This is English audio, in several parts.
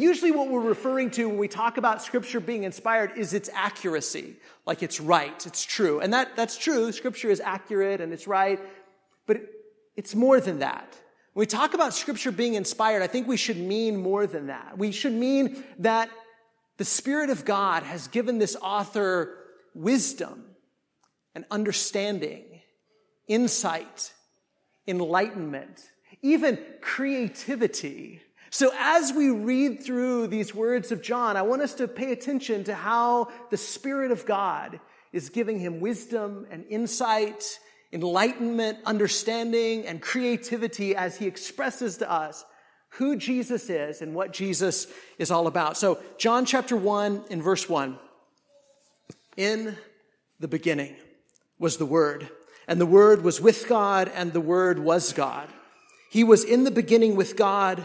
Usually, what we're referring to when we talk about Scripture being inspired is its accuracy, like it's right, it's true. And that, that's true. Scripture is accurate and it's right, but it, it's more than that. When we talk about Scripture being inspired, I think we should mean more than that. We should mean that the Spirit of God has given this author wisdom and understanding, insight, enlightenment, even creativity so as we read through these words of John, I want us to pay attention to how the Spirit of God is giving him wisdom and insight, enlightenment, understanding, and creativity as he expresses to us who Jesus is and what Jesus is all about. So, John chapter 1 in verse 1. In the beginning was the Word, and the Word was with God, and the Word was God. He was in the beginning with God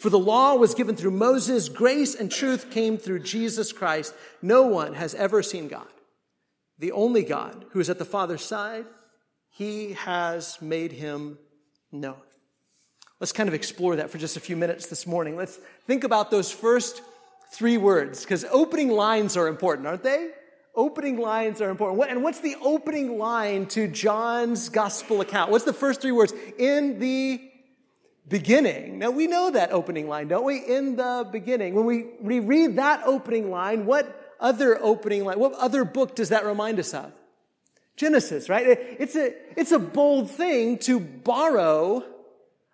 For the law was given through Moses, grace and truth came through Jesus Christ. No one has ever seen God. The only God who is at the Father's side, he has made him known. Let's kind of explore that for just a few minutes this morning. Let's think about those first three words, because opening lines are important, aren't they? Opening lines are important. And what's the opening line to John's gospel account? What's the first three words? In the beginning. Now we know that opening line, don't we? In the beginning. When we reread that opening line, what other opening line, what other book does that remind us of? Genesis, right? It's a, it's a bold thing to borrow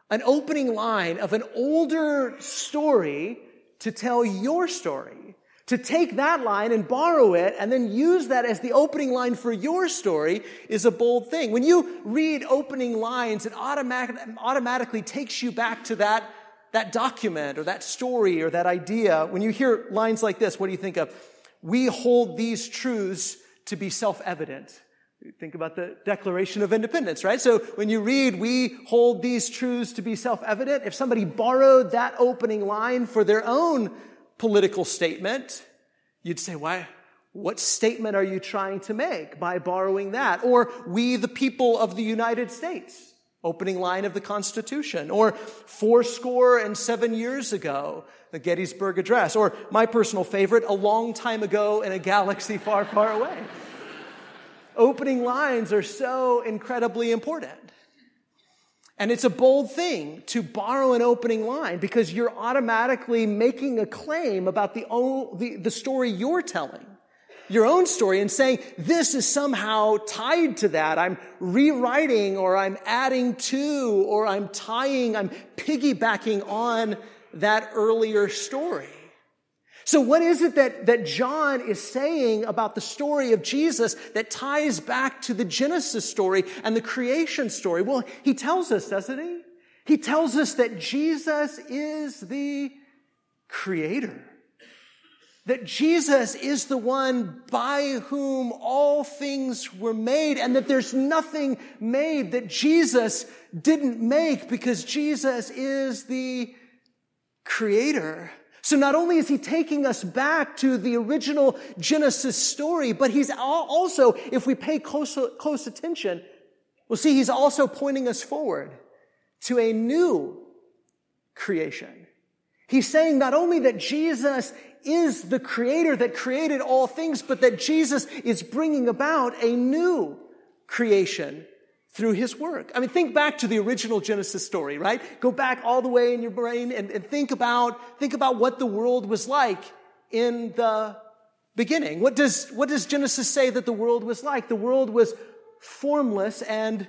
an opening line of an older story to tell your story to take that line and borrow it and then use that as the opening line for your story is a bold thing. When you read opening lines, it automatic, automatically takes you back to that, that document or that story or that idea. When you hear lines like this, what do you think of? We hold these truths to be self-evident. Think about the Declaration of Independence, right? So when you read, we hold these truths to be self-evident. If somebody borrowed that opening line for their own political statement, you'd say, why? What statement are you trying to make by borrowing that? Or we, the people of the United States, opening line of the Constitution, or fourscore and seven years ago, the Gettysburg Address, or my personal favorite, a long time ago in a galaxy far, far away. opening lines are so incredibly important. And it's a bold thing to borrow an opening line because you're automatically making a claim about the, the, the, story you're telling, your own story, and saying, this is somehow tied to that. I'm rewriting or I'm adding to or I'm tying, I'm piggybacking on that earlier story. So what is it that, that John is saying about the story of Jesus that ties back to the Genesis story and the creation story? Well, he tells us, doesn't he? He tells us that Jesus is the creator. That Jesus is the one by whom all things were made and that there's nothing made that Jesus didn't make because Jesus is the creator. So not only is he taking us back to the original Genesis story, but he's also, if we pay close, close attention, we'll see he's also pointing us forward to a new creation. He's saying not only that Jesus is the creator that created all things, but that Jesus is bringing about a new creation through his work. I mean, think back to the original Genesis story, right? Go back all the way in your brain and, and think about, think about what the world was like in the beginning. What does, what does Genesis say that the world was like? The world was formless and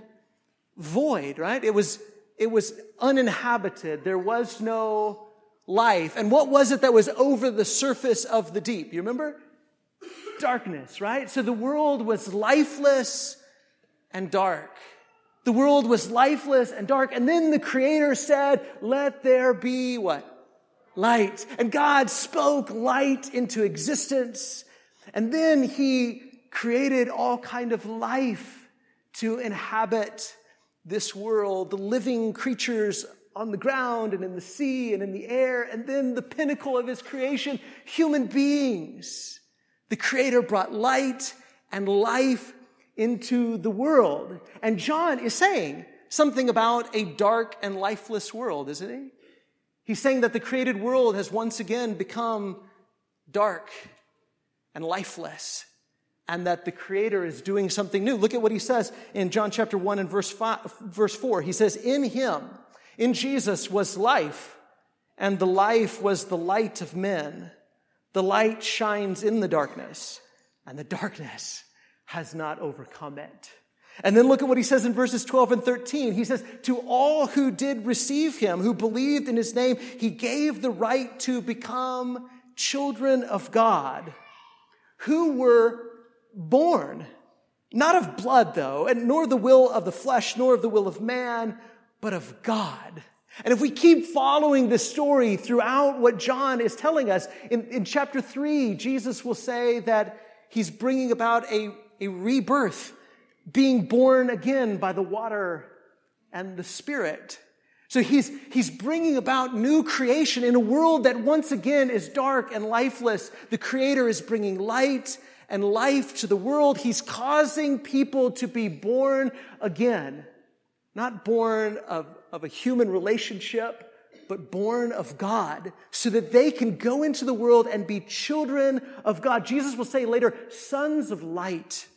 void, right? It was, it was uninhabited. There was no life. And what was it that was over the surface of the deep? You remember? Darkness, right? So the world was lifeless and dark. The world was lifeless and dark. And then the Creator said, let there be what? Light. And God spoke light into existence. And then He created all kind of life to inhabit this world, the living creatures on the ground and in the sea and in the air, and then the pinnacle of his creation, human beings. The creator brought light and life into the world. And John is saying something about a dark and lifeless world, isn't he? He's saying that the created world has once again become dark and lifeless and that the creator is doing something new. Look at what he says in John chapter 1 and verse 5, verse 4. He says, "In him, in Jesus was life, and the life was the light of men. The light shines in the darkness, and the darkness has not overcome it." And then look at what he says in verses 12 and 13. He says, To all who did receive him, who believed in his name, he gave the right to become children of God, who were born, not of blood, though, and nor the will of the flesh, nor of the will of man, but of God. And if we keep following this story throughout what John is telling us, in, in chapter three, Jesus will say that he's bringing about a, a rebirth, being born again by the water and the Spirit. So he's, he's bringing about new creation in a world that once again is dark and lifeless. The Creator is bringing light and life to the world. He's causing people to be born again, not born of, of a human relationship, but born of God so that they can go into the world and be children of God. Jesus will say later, sons of light.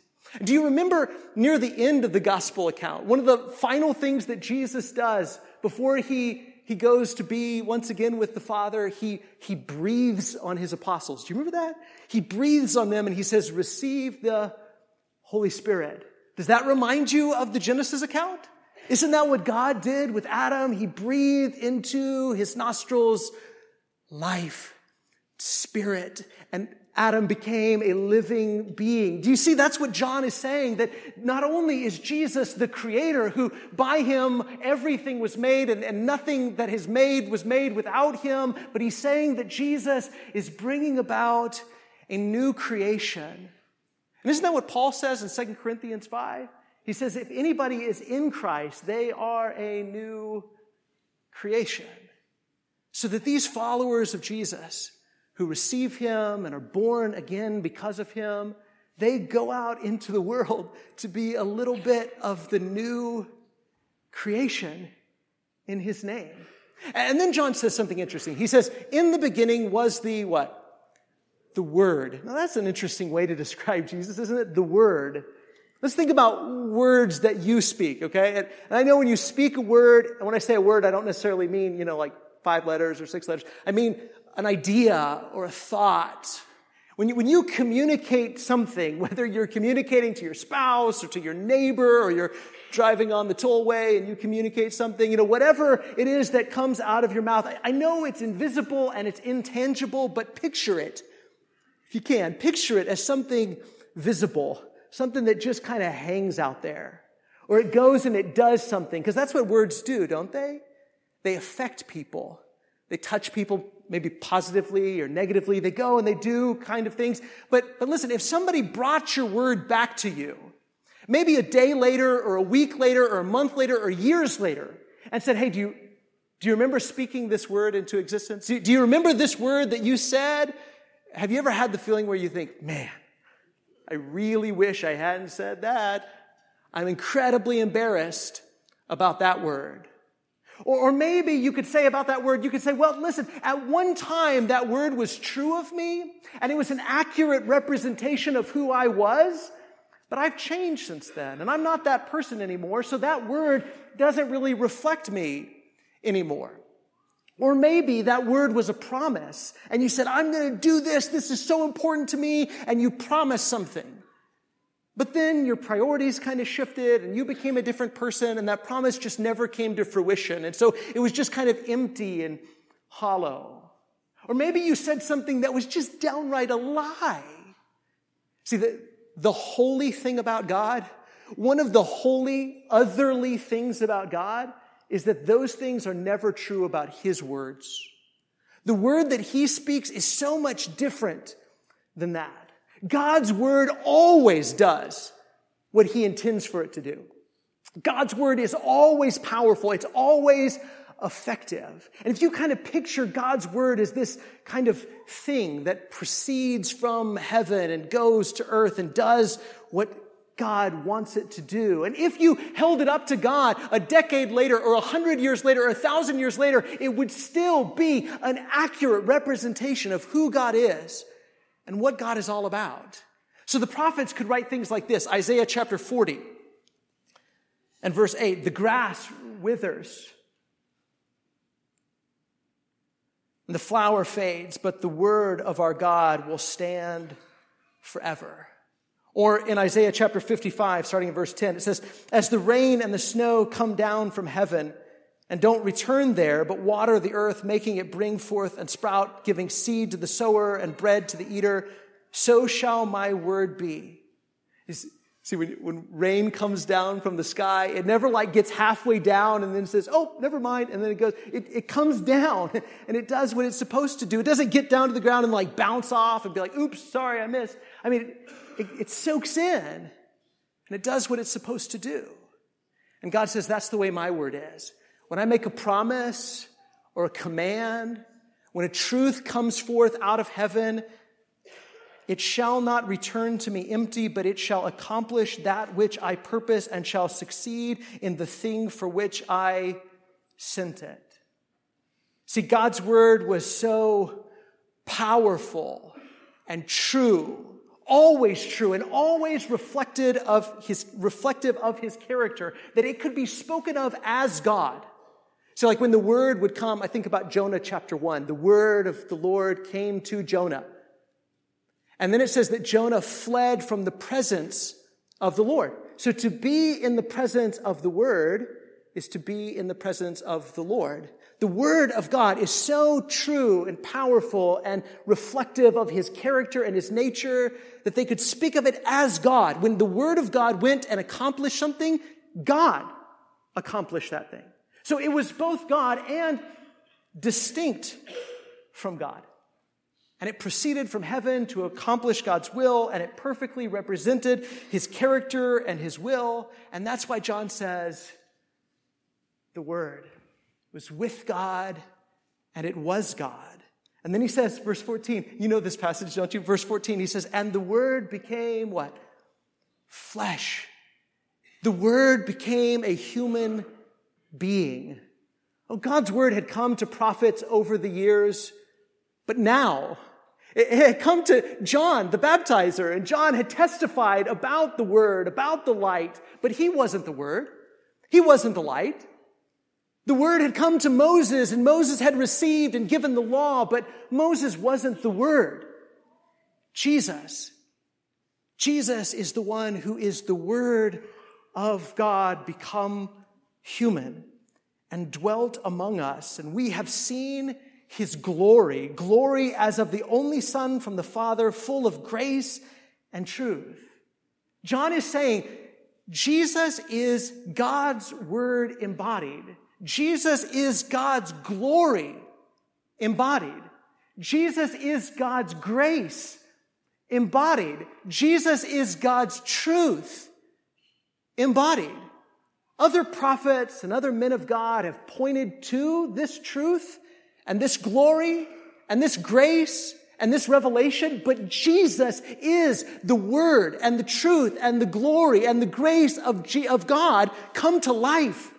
Do you remember near the end of the gospel account, one of the final things that Jesus does before he he goes to be once again with the Father. He, he breathes on his apostles. Do you remember that? He breathes on them and he says, receive the Holy Spirit. Does that remind you of the Genesis account? Isn't that what God did with Adam? He breathed into his nostrils life, spirit, and Adam became a living being. Do you see that's what John is saying? That not only is Jesus the creator who by him everything was made and, and nothing that is made was made without him, but he's saying that Jesus is bringing about a new creation. And isn't that what Paul says in 2 Corinthians 5? He says, if anybody is in Christ, they are a new creation. So that these followers of Jesus, who receive him and are born again because of him, they go out into the world to be a little bit of the new creation in his name. And then John says something interesting. He says, in the beginning was the what? The Word. Now that's an interesting way to describe Jesus, isn't it? The Word. Let's think about words that you speak, okay? And, I know when you speak a word, and when I say a word, I don't necessarily mean, you know, like five letters or six letters. I mean an idea or a thought. When you, when you communicate something, whether you're communicating to your spouse or to your neighbor or you're driving on the tollway and you communicate something, you know, whatever it is that comes out of your mouth, I, I know it's invisible and it's intangible, but picture it. If you can, picture it as something visible, something that just kind of hangs out there. Or it goes and it does something, because that's what words do, don't they? They affect people. They touch people maybe positively or negatively. They go and they do kind of things. But, but listen, if somebody brought your word back to you, maybe a day later or a week later or a month later or years later, and said, hey, do you, Do you remember speaking this word into existence? Do you remember this word that you said? Have you ever had the feeling where you think, man, I really wish I hadn't said that? I'm incredibly embarrassed about that word. Or, or, maybe you could say about that word, you could say, well, listen, at one time that word was true of me and it was an accurate representation of who I was, but I've changed since then and I'm not that person anymore, so that word doesn't really reflect me anymore. Or maybe that word was a promise and you said, I'm going to do this. This is so important to me. And you promised something. But then your priorities kind of shifted and you became a different person and that promise just never came to fruition. And so it was just kind of empty and hollow. Or maybe you said something that was just downright a lie. See, the, the holy thing about God, one of the holy, otherly things about God is that those things are never true about His words. The word that He speaks is so much different than that. God's word always does what he intends for it to do. God's word is always powerful. It's always effective. And if you kind of picture God's word as this kind of thing that proceeds from heaven and goes to earth and does what God wants it to do. And if you held it up to God a decade later or a hundred years later or a thousand years later, it would still be an accurate representation of who God is and what God is all about. So the prophets could write things like this Isaiah chapter 40 and verse 8 the grass withers and the flower fades, but the word of our God will stand forever. Or in Isaiah chapter 55, starting in verse 10, it says, As the rain and the snow come down from heaven, and don't return there, but water the earth, making it bring forth and sprout, giving seed to the sower and bread to the eater, so shall my word be. See, when, when rain comes down from the sky, it never like gets halfway down and then says, oh, never mind. And then it goes, it, it comes down and it does what it's supposed to do. It doesn't get down to the ground and like bounce off and be like, oops, sorry, I missed. I mean, it, it, it soaks in and it does what it's supposed to do. And God says, that's the way my word is. When I make a promise or a command, when a truth comes forth out of heaven, it shall not return to me empty, but it shall accomplish that which I purpose and shall succeed in the thing for which I sent it. See, God's word was so powerful and true, always true, and always reflected of his, reflective of his character, that it could be spoken of as God. So, like when the word would come, I think about Jonah chapter one. The word of the Lord came to Jonah. And then it says that Jonah fled from the presence of the Lord. So, to be in the presence of the word is to be in the presence of the Lord. The word of God is so true and powerful and reflective of his character and his nature that they could speak of it as God. When the word of God went and accomplished something, God accomplished that thing. So it was both God and distinct from God. And it proceeded from heaven to accomplish God's will, and it perfectly represented his character and his will. And that's why John says the Word was with God, and it was God. And then he says, verse 14, you know this passage, don't you? Verse 14, he says, and the Word became what? Flesh. The Word became a human being. Oh, God's word had come to prophets over the years, but now it had come to John, the baptizer, and John had testified about the word, about the light, but he wasn't the word. He wasn't the light. The word had come to Moses, and Moses had received and given the law, but Moses wasn't the word. Jesus. Jesus is the one who is the word of God become human and dwelt among us, and we have seen his glory, glory as of the only Son from the Father, full of grace and truth. John is saying Jesus is God's word embodied. Jesus is God's glory embodied. Jesus is God's grace embodied. Jesus is God's truth embodied. Other prophets and other men of God have pointed to this truth and this glory and this grace and this revelation, but Jesus is the Word and the truth and the glory and the grace of, G- of God come to life,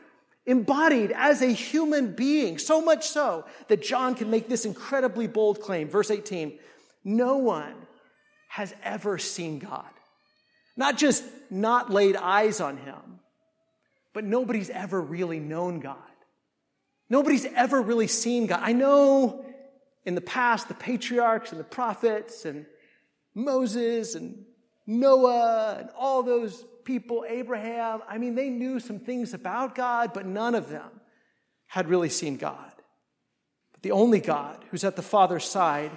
embodied as a human being. So much so that John can make this incredibly bold claim. Verse 18 No one has ever seen God. Not just not laid eyes on him, but nobody's ever really known God. Nobody's ever really seen God. I know in the past, the patriarchs and the prophets and Moses and Noah and all those people, Abraham, I mean, they knew some things about God, but none of them had really seen God. But the only God who's at the Father's side,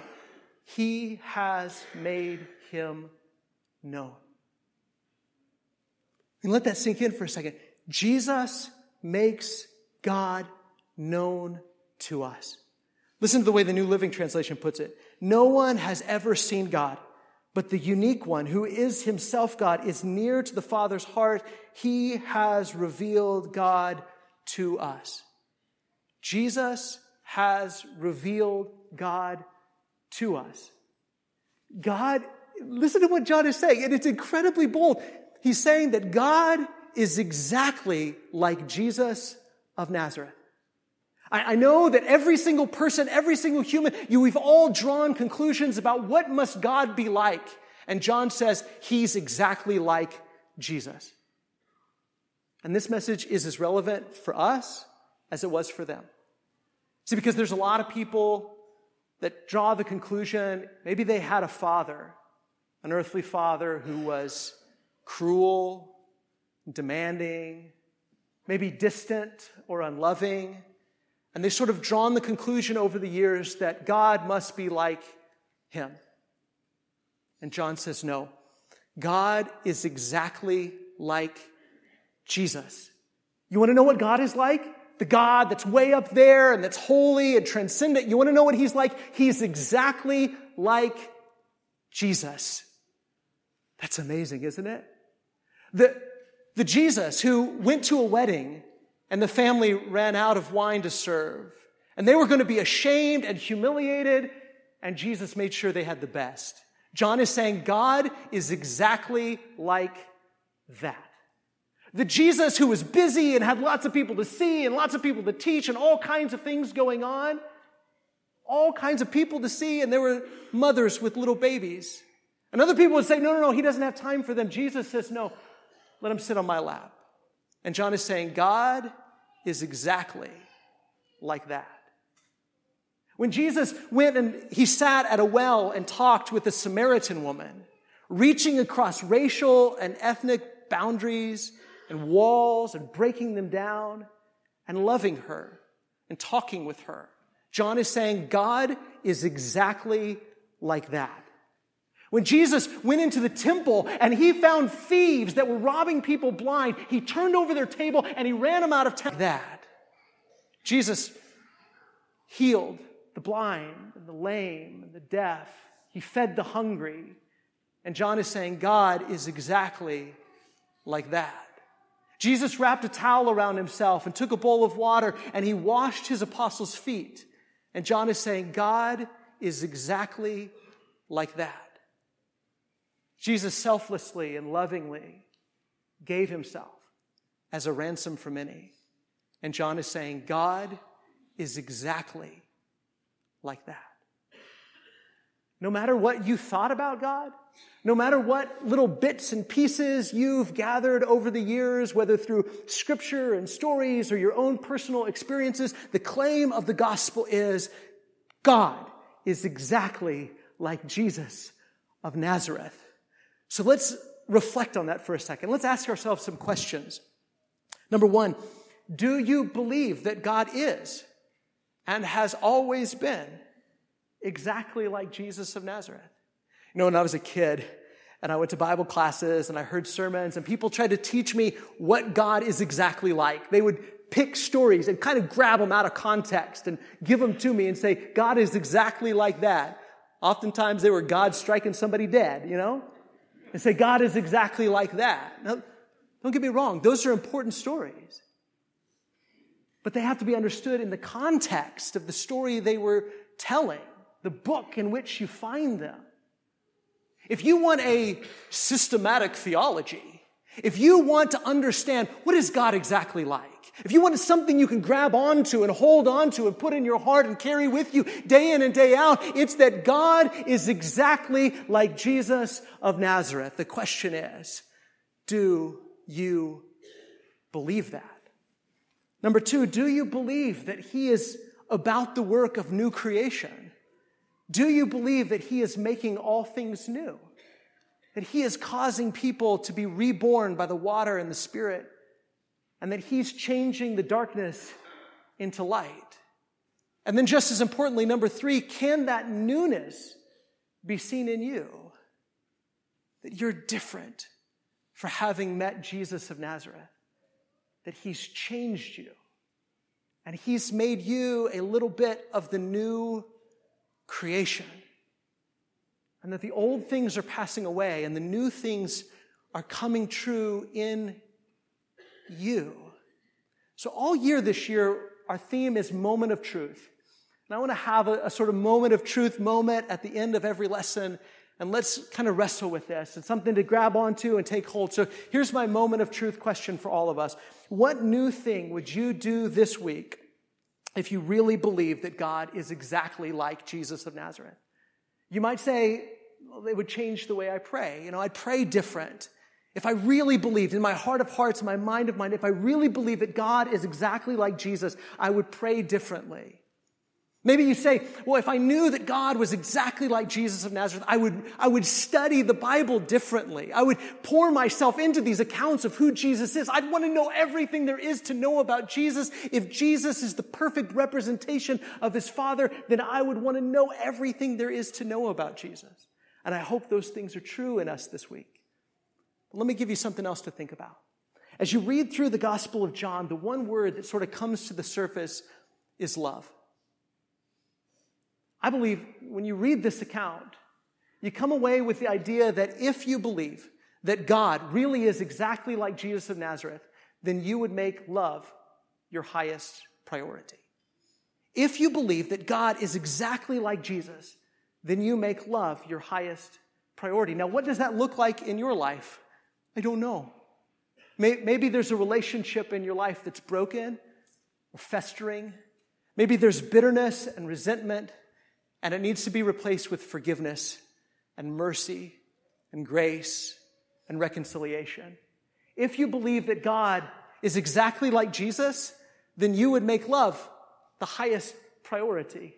he has made him known. And let that sink in for a second. Jesus makes God known to us. Listen to the way the New Living Translation puts it. No one has ever seen God, but the unique one, who is himself God, is near to the Father's heart. He has revealed God to us. Jesus has revealed God to us. God, listen to what John is saying, and it's incredibly bold. He's saying that God is exactly like Jesus of Nazareth. I, I know that every single person, every single human, you, we've all drawn conclusions about what must God be like. And John says he's exactly like Jesus. And this message is as relevant for us as it was for them. See, because there's a lot of people that draw the conclusion maybe they had a father, an earthly father who was cruel, demanding, maybe distant or unloving. And they've sort of drawn the conclusion over the years that God must be like him. And John says, no. God is exactly like Jesus. You want to know what God is like? The God that's way up there and that's holy and transcendent. You want to know what he's like? He's exactly like Jesus. That's amazing, isn't it? The, the Jesus who went to a wedding and the family ran out of wine to serve. And they were going to be ashamed and humiliated, and Jesus made sure they had the best. John is saying God is exactly like that. The Jesus who was busy and had lots of people to see and lots of people to teach and all kinds of things going on, all kinds of people to see, and there were mothers with little babies. And other people would say, no, no, no, he doesn't have time for them. Jesus says, no, let him sit on my lap. And John is saying, God is exactly like that. When Jesus went and he sat at a well and talked with a Samaritan woman, reaching across racial and ethnic boundaries and walls and breaking them down and loving her and talking with her, John is saying God is exactly like that. When Jesus went into the temple and he found thieves that were robbing people blind, he turned over their table and he ran them out of town. That. Jesus healed the blind and the lame and the deaf. He fed the hungry. And John is saying God is exactly like that. Jesus wrapped a towel around himself and took a bowl of water and he washed his apostles' feet. And John is saying God is exactly like that. Jesus selflessly and lovingly gave himself as a ransom for many. And John is saying, God is exactly like that. No matter what you thought about God, no matter what little bits and pieces you've gathered over the years, whether through scripture and stories or your own personal experiences, the claim of the gospel is God is exactly like Jesus of Nazareth. So let's reflect on that for a second. Let's ask ourselves some questions. Number one, do you believe that God is and has always been exactly like Jesus of Nazareth? You know, when I was a kid and I went to Bible classes and I heard sermons and people tried to teach me what God is exactly like, they would pick stories and kind of grab them out of context and give them to me and say, God is exactly like that. Oftentimes they were God striking somebody dead, you know? And say, God is exactly like that. Now, Don't get me wrong, those are important stories. But they have to be understood in the context of the story they were telling, the book in which you find them. If you want a systematic theology, if you want to understand what is God exactly like, if you want something you can grab onto and hold onto and put in your heart and carry with you day in and day out, it's that God is exactly like Jesus of Nazareth. The question is, do you believe that? Number two, do you believe that He is about the work of new creation? Do you believe that He is making all things new? That He is causing people to be reborn by the water and the Spirit? And that He's changing the darkness into light. And then, just as importantly, number three, can that newness be seen in you? That you're different for having met Jesus of Nazareth, that He's changed you, and He's made you a little bit of the new creation. And that the old things are passing away and the new things are coming true in you. So, all year this year, our theme is moment of truth. And I want to have a, a, sort of moment of truth moment at the end of every lesson. And let's kind of wrestle with this. It's something to grab onto and take hold. So, here's my moment of truth question for all of us What new thing would you do this week if you really believe that God is exactly like Jesus of Nazareth? You might say, well, it would change the way I pray. You know, I'd pray different. If I really believed in my heart of hearts, my mind of mind, if I really believe that God is exactly like Jesus, I would pray differently. Maybe you say, well, if I knew that God was exactly like Jesus of Nazareth, I would, I would study the Bible differently. I would pour myself into these accounts of who Jesus is. I'd want to know everything there is to know about Jesus. If Jesus is the perfect representation of his Father, then I would want to know everything there is to know about Jesus. And I hope those things are true in us this week. But let me give you something else to think about. As you read through the Gospel of John, the one word that sort of comes to the surface is love. I believe when you read this account, you come away with the idea that if you believe that God really is exactly like Jesus of Nazareth, then you would make love your highest priority. If you believe that God is exactly like Jesus, then you make love your highest priority. Now, what does that look like in your life? I don't know. Maybe there's a relationship in your life that's broken or festering. Maybe there's bitterness and resentment, and it needs to be replaced with forgiveness and mercy and grace and reconciliation. If you believe that God is exactly like Jesus, then you would make love the highest priority.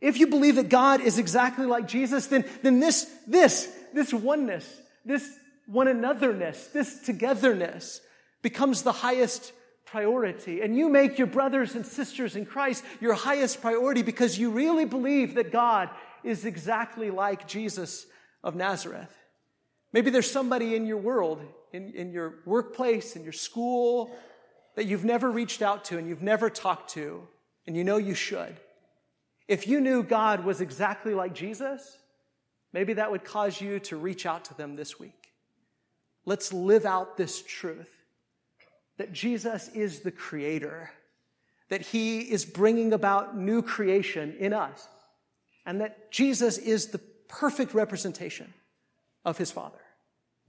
If you believe that God is exactly like Jesus, then, then this, this, this oneness, this one anotherness, this togetherness becomes the highest priority. And you make your brothers and sisters in Christ your highest priority because you really believe that God is exactly like Jesus of Nazareth. Maybe there's somebody in your world, in, in your workplace, in your school, that you've never reached out to and you've never talked to, and you know you should. If you knew God was exactly like Jesus, maybe that would cause you to reach out to them this week. Let's live out this truth that Jesus is the creator, that he is bringing about new creation in us, and that Jesus is the perfect representation of his Father.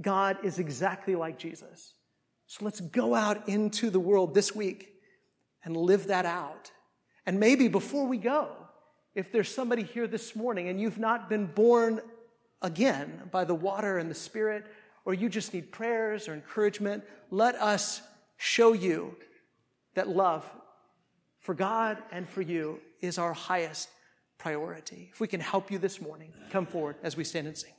God is exactly like Jesus. So let's go out into the world this week and live that out. And maybe before we go, if there's somebody here this morning and you've not been born again by the water and the Spirit, or you just need prayers or encouragement, let us show you that love for God and for you is our highest priority. If we can help you this morning, come forward as we stand and sing.